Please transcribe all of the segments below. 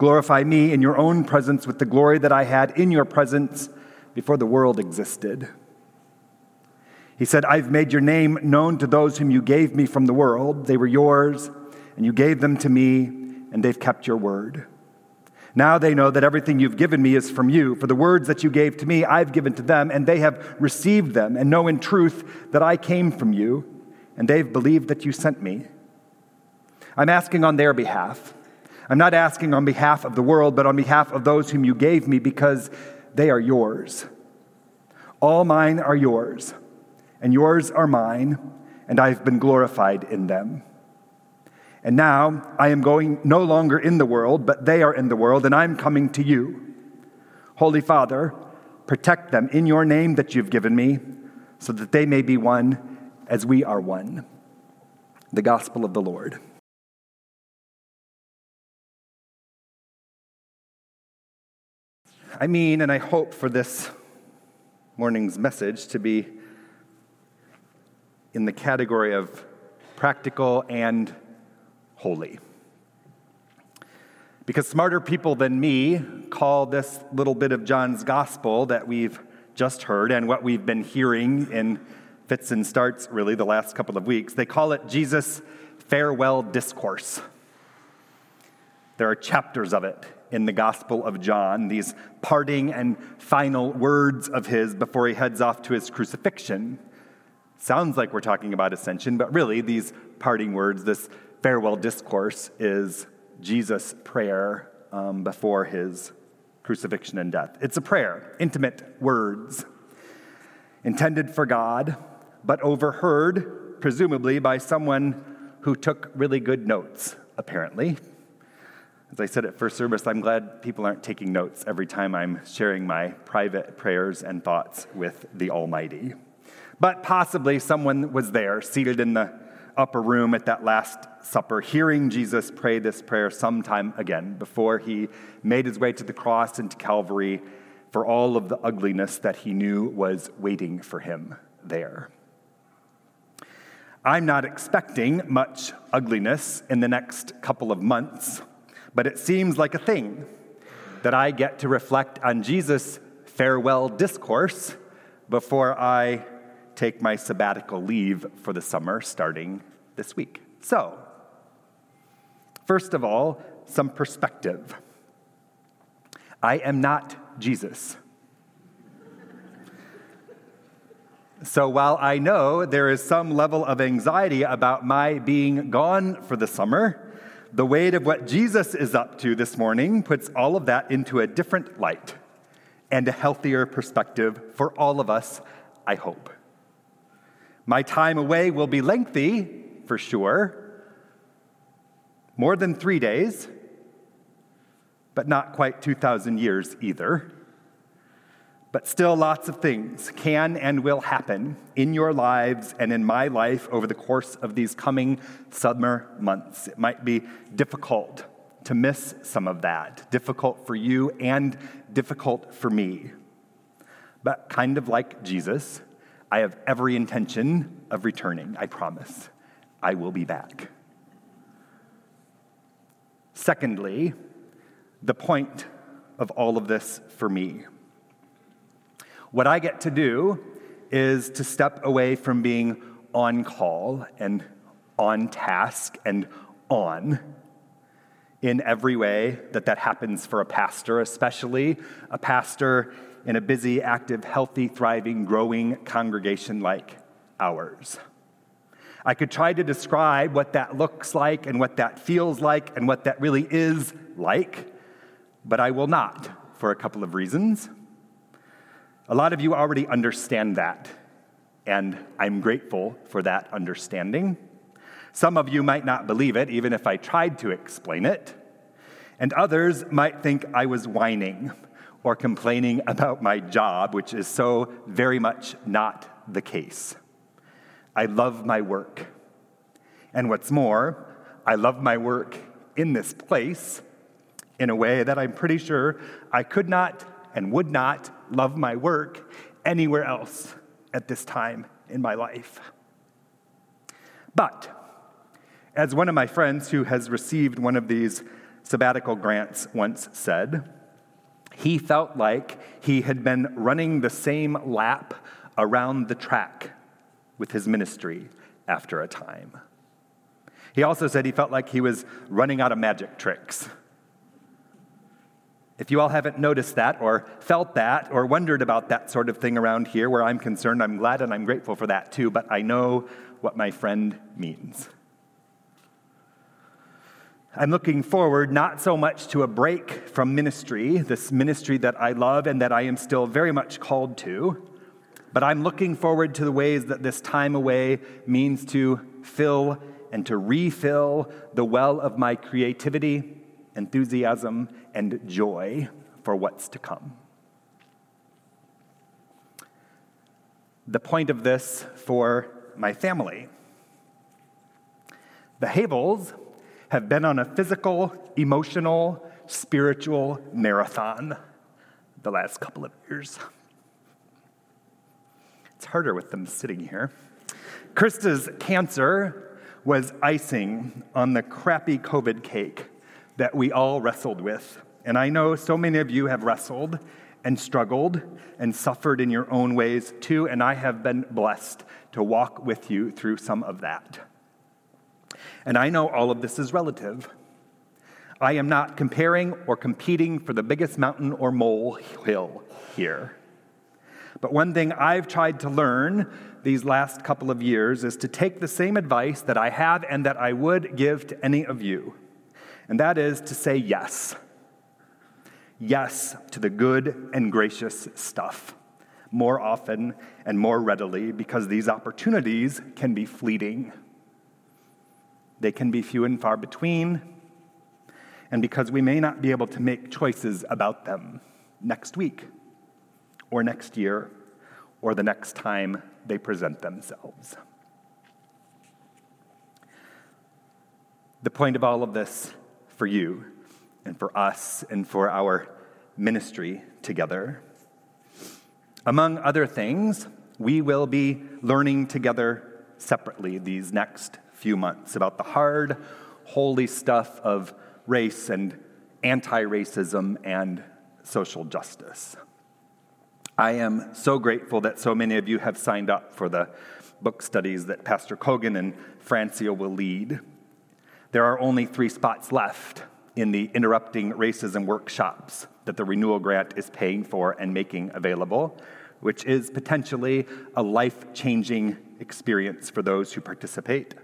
glorify me in your own presence with the glory that I had in your presence before the world existed. He said, I've made your name known to those whom you gave me from the world. They were yours, and you gave them to me, and they've kept your word. Now they know that everything you've given me is from you. For the words that you gave to me, I've given to them, and they have received them, and know in truth that I came from you, and they've believed that you sent me. I'm asking on their behalf. I'm not asking on behalf of the world, but on behalf of those whom you gave me, because they are yours. All mine are yours, and yours are mine, and I've been glorified in them. And now I am going no longer in the world, but they are in the world, and I'm coming to you. Holy Father, protect them in your name that you've given me, so that they may be one as we are one. The Gospel of the Lord. I mean, and I hope for this morning's message to be in the category of practical and holy. Because smarter people than me call this little bit of John's gospel that we've just heard and what we've been hearing in fits and starts really the last couple of weeks, they call it Jesus' farewell discourse. There are chapters of it in the Gospel of John, these parting and final words of his before he heads off to his crucifixion. Sounds like we're talking about ascension, but really, these parting words, this farewell discourse, is Jesus' prayer um, before his crucifixion and death. It's a prayer, intimate words, intended for God, but overheard, presumably, by someone who took really good notes, apparently. As I said at first service, I'm glad people aren't taking notes every time I'm sharing my private prayers and thoughts with the Almighty. But possibly someone was there, seated in the upper room at that Last Supper, hearing Jesus pray this prayer sometime again before he made his way to the cross and to Calvary for all of the ugliness that he knew was waiting for him there. I'm not expecting much ugliness in the next couple of months but it seems like a thing that I get to reflect on Jesus' farewell discourse before I take my sabbatical leave for the summer starting this week. So, first of all, some perspective. I am not Jesus. So while I know there is some level of anxiety about my being gone for the summer, the weight of what Jesus is up to this morning puts all of that into a different light and a healthier perspective for all of us, I hope. My time away will be lengthy, for sure, more than three days, but not quite 2,000 years either. But still, lots of things can and will happen in your lives and in my life over the course of these coming summer months. It might be difficult to miss some of that, difficult for you and difficult for me. But kind of like Jesus, I have every intention of returning, I promise. I will be back. Secondly, the point of all of this for me. What I get to do is to step away from being on call and on task and on in every way that that happens for a pastor, especially a pastor in a busy, active, healthy, thriving, growing congregation like ours. I could try to describe what that looks like and what that feels like and what that really is like, but I will not for a couple of reasons. A lot of you already understand that, and I'm grateful for that understanding. Some of you might not believe it, even if I tried to explain it. And others might think I was whining or complaining about my job, which is so very much not the case. I love my work. And what's more, I love my work in this place in a way that I'm pretty sure I could not and would not love my work anywhere else at this time in my life. But, as one of my friends who has received one of these sabbatical grants once said, he felt like he had been running the same lap around the track with his ministry after a time. He also said he felt like he was running out of magic tricks. If you all haven't noticed that or felt that or wondered about that sort of thing around here where I'm concerned, I'm glad and I'm grateful for that too, but I know what my friend means. I'm looking forward not so much to a break from ministry, this ministry that I love and that I am still very much called to, but I'm looking forward to the ways that this time away means to fill and to refill the well of my creativity, enthusiasm, and joy for what's to come. The point of this for my family. The Havels have been on a physical, emotional, spiritual marathon the last couple of years. It's harder with them sitting here. Krista's cancer was icing on the crappy COVID cake that we all wrestled with. And I know so many of you have wrestled and struggled and suffered in your own ways too, and I have been blessed to walk with you through some of that. And I know all of this is relative. I am not comparing or competing for the biggest mountain or molehill here. But one thing I've tried to learn these last couple of years is to take the same advice that I have and that I would give to any of you, and that is to say yes. Yes to the good and gracious stuff more often and more readily because these opportunities can be fleeting. They can be few and far between, and because we may not be able to make choices about them next week, or next year, or the next time they present themselves. The point of all of this for you and for us and for our ministry together, among other things, we will be learning together separately these next few months about the hard, holy stuff of race and anti racism and social justice. I am so grateful that so many of you have signed up for the book studies that Pastor Kogan and Francia will lead. There are only three spots left in the Interrupting Racism workshops that the renewal grant is paying for and making available, which is potentially a life changing experience for those who participate.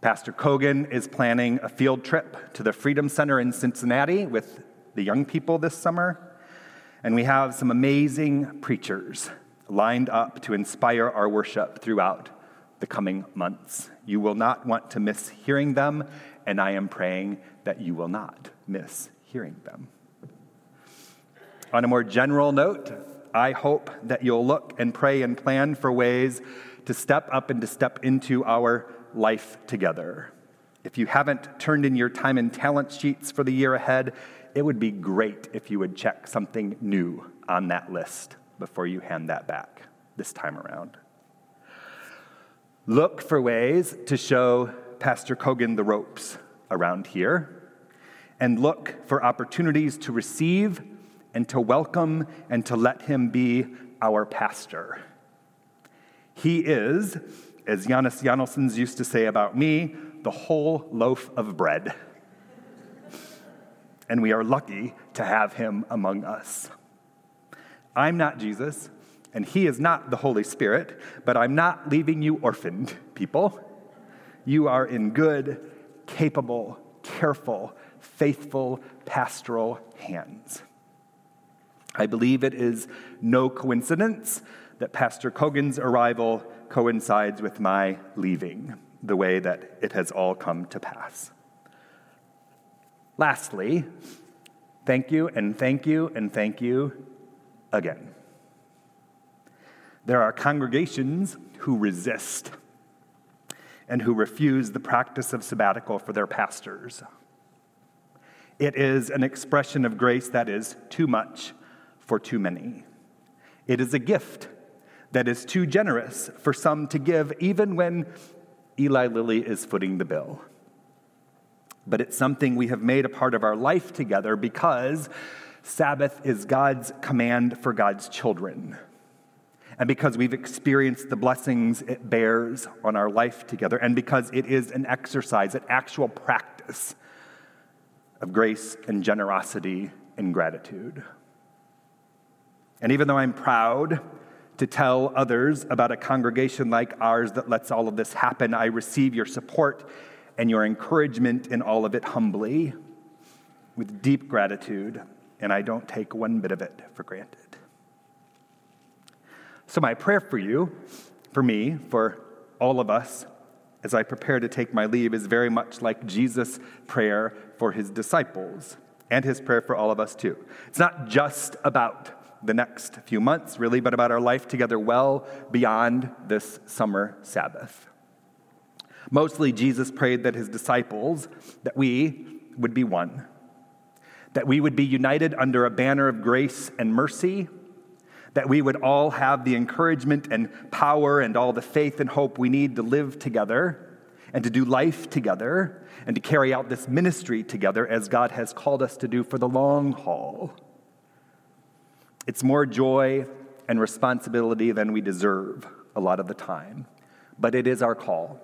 Pastor Kogan is planning a field trip to the Freedom Center in Cincinnati with the young people this summer. And we have some amazing preachers lined up to inspire our worship throughout the coming months. You will not want to miss hearing them, and I am praying that you will not miss hearing them. On a more general note, I hope that you'll look and pray and plan for ways to step up and to step into our life together. If you haven't turned in your time and talent sheets for the year ahead, it would be great if you would check something new on that list before you hand that back this time around. Look for ways to show Pastor Kogan the ropes around here, and look for opportunities to receive and to welcome and to let him be our pastor. He is as Janus Janelsons used to say about me, the whole loaf of bread. and we are lucky to have him among us. I'm not Jesus, and he is not the Holy Spirit, but I'm not leaving you orphaned, people. You are in good, capable, careful, faithful, pastoral hands. I believe it is no coincidence that Pastor Kogan's arrival coincides with my leaving, the way that it has all come to pass. Lastly, thank you and thank you and thank you again. There are congregations who resist and who refuse the practice of sabbatical for their pastors. It is an expression of grace that is too much for too many. It is a gift that is too generous for some to give, even when Eli Lilly is footing the bill. But it's something we have made a part of our life together because Sabbath is God's command for God's children. And because we've experienced the blessings it bears on our life together, and because it is an exercise, an actual practice of grace and generosity and gratitude. And even though I'm proud to tell others about a congregation like ours that lets all of this happen, I receive your support and your encouragement in all of it humbly, with deep gratitude, and I don't take one bit of it for granted. So, my prayer for you, for me, for all of us, as I prepare to take my leave, is very much like Jesus' prayer for his disciples and his prayer for all of us, too. It's not just about the next few months, really, but about our life together well beyond this summer Sabbath. Mostly, Jesus prayed that his disciples, that we would be one, that we would be united under a banner of grace and mercy that we would all have the encouragement and power and all the faith and hope we need to live together and to do life together and to carry out this ministry together as God has called us to do for the long haul. It's more joy and responsibility than we deserve a lot of the time, but it is our call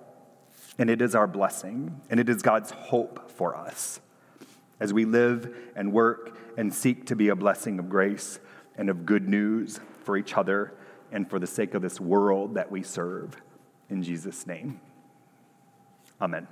and it is our blessing and it is God's hope for us as we live and work and seek to be a blessing of grace and of good news for each other and for the sake of this world that we serve. In Jesus' name, amen.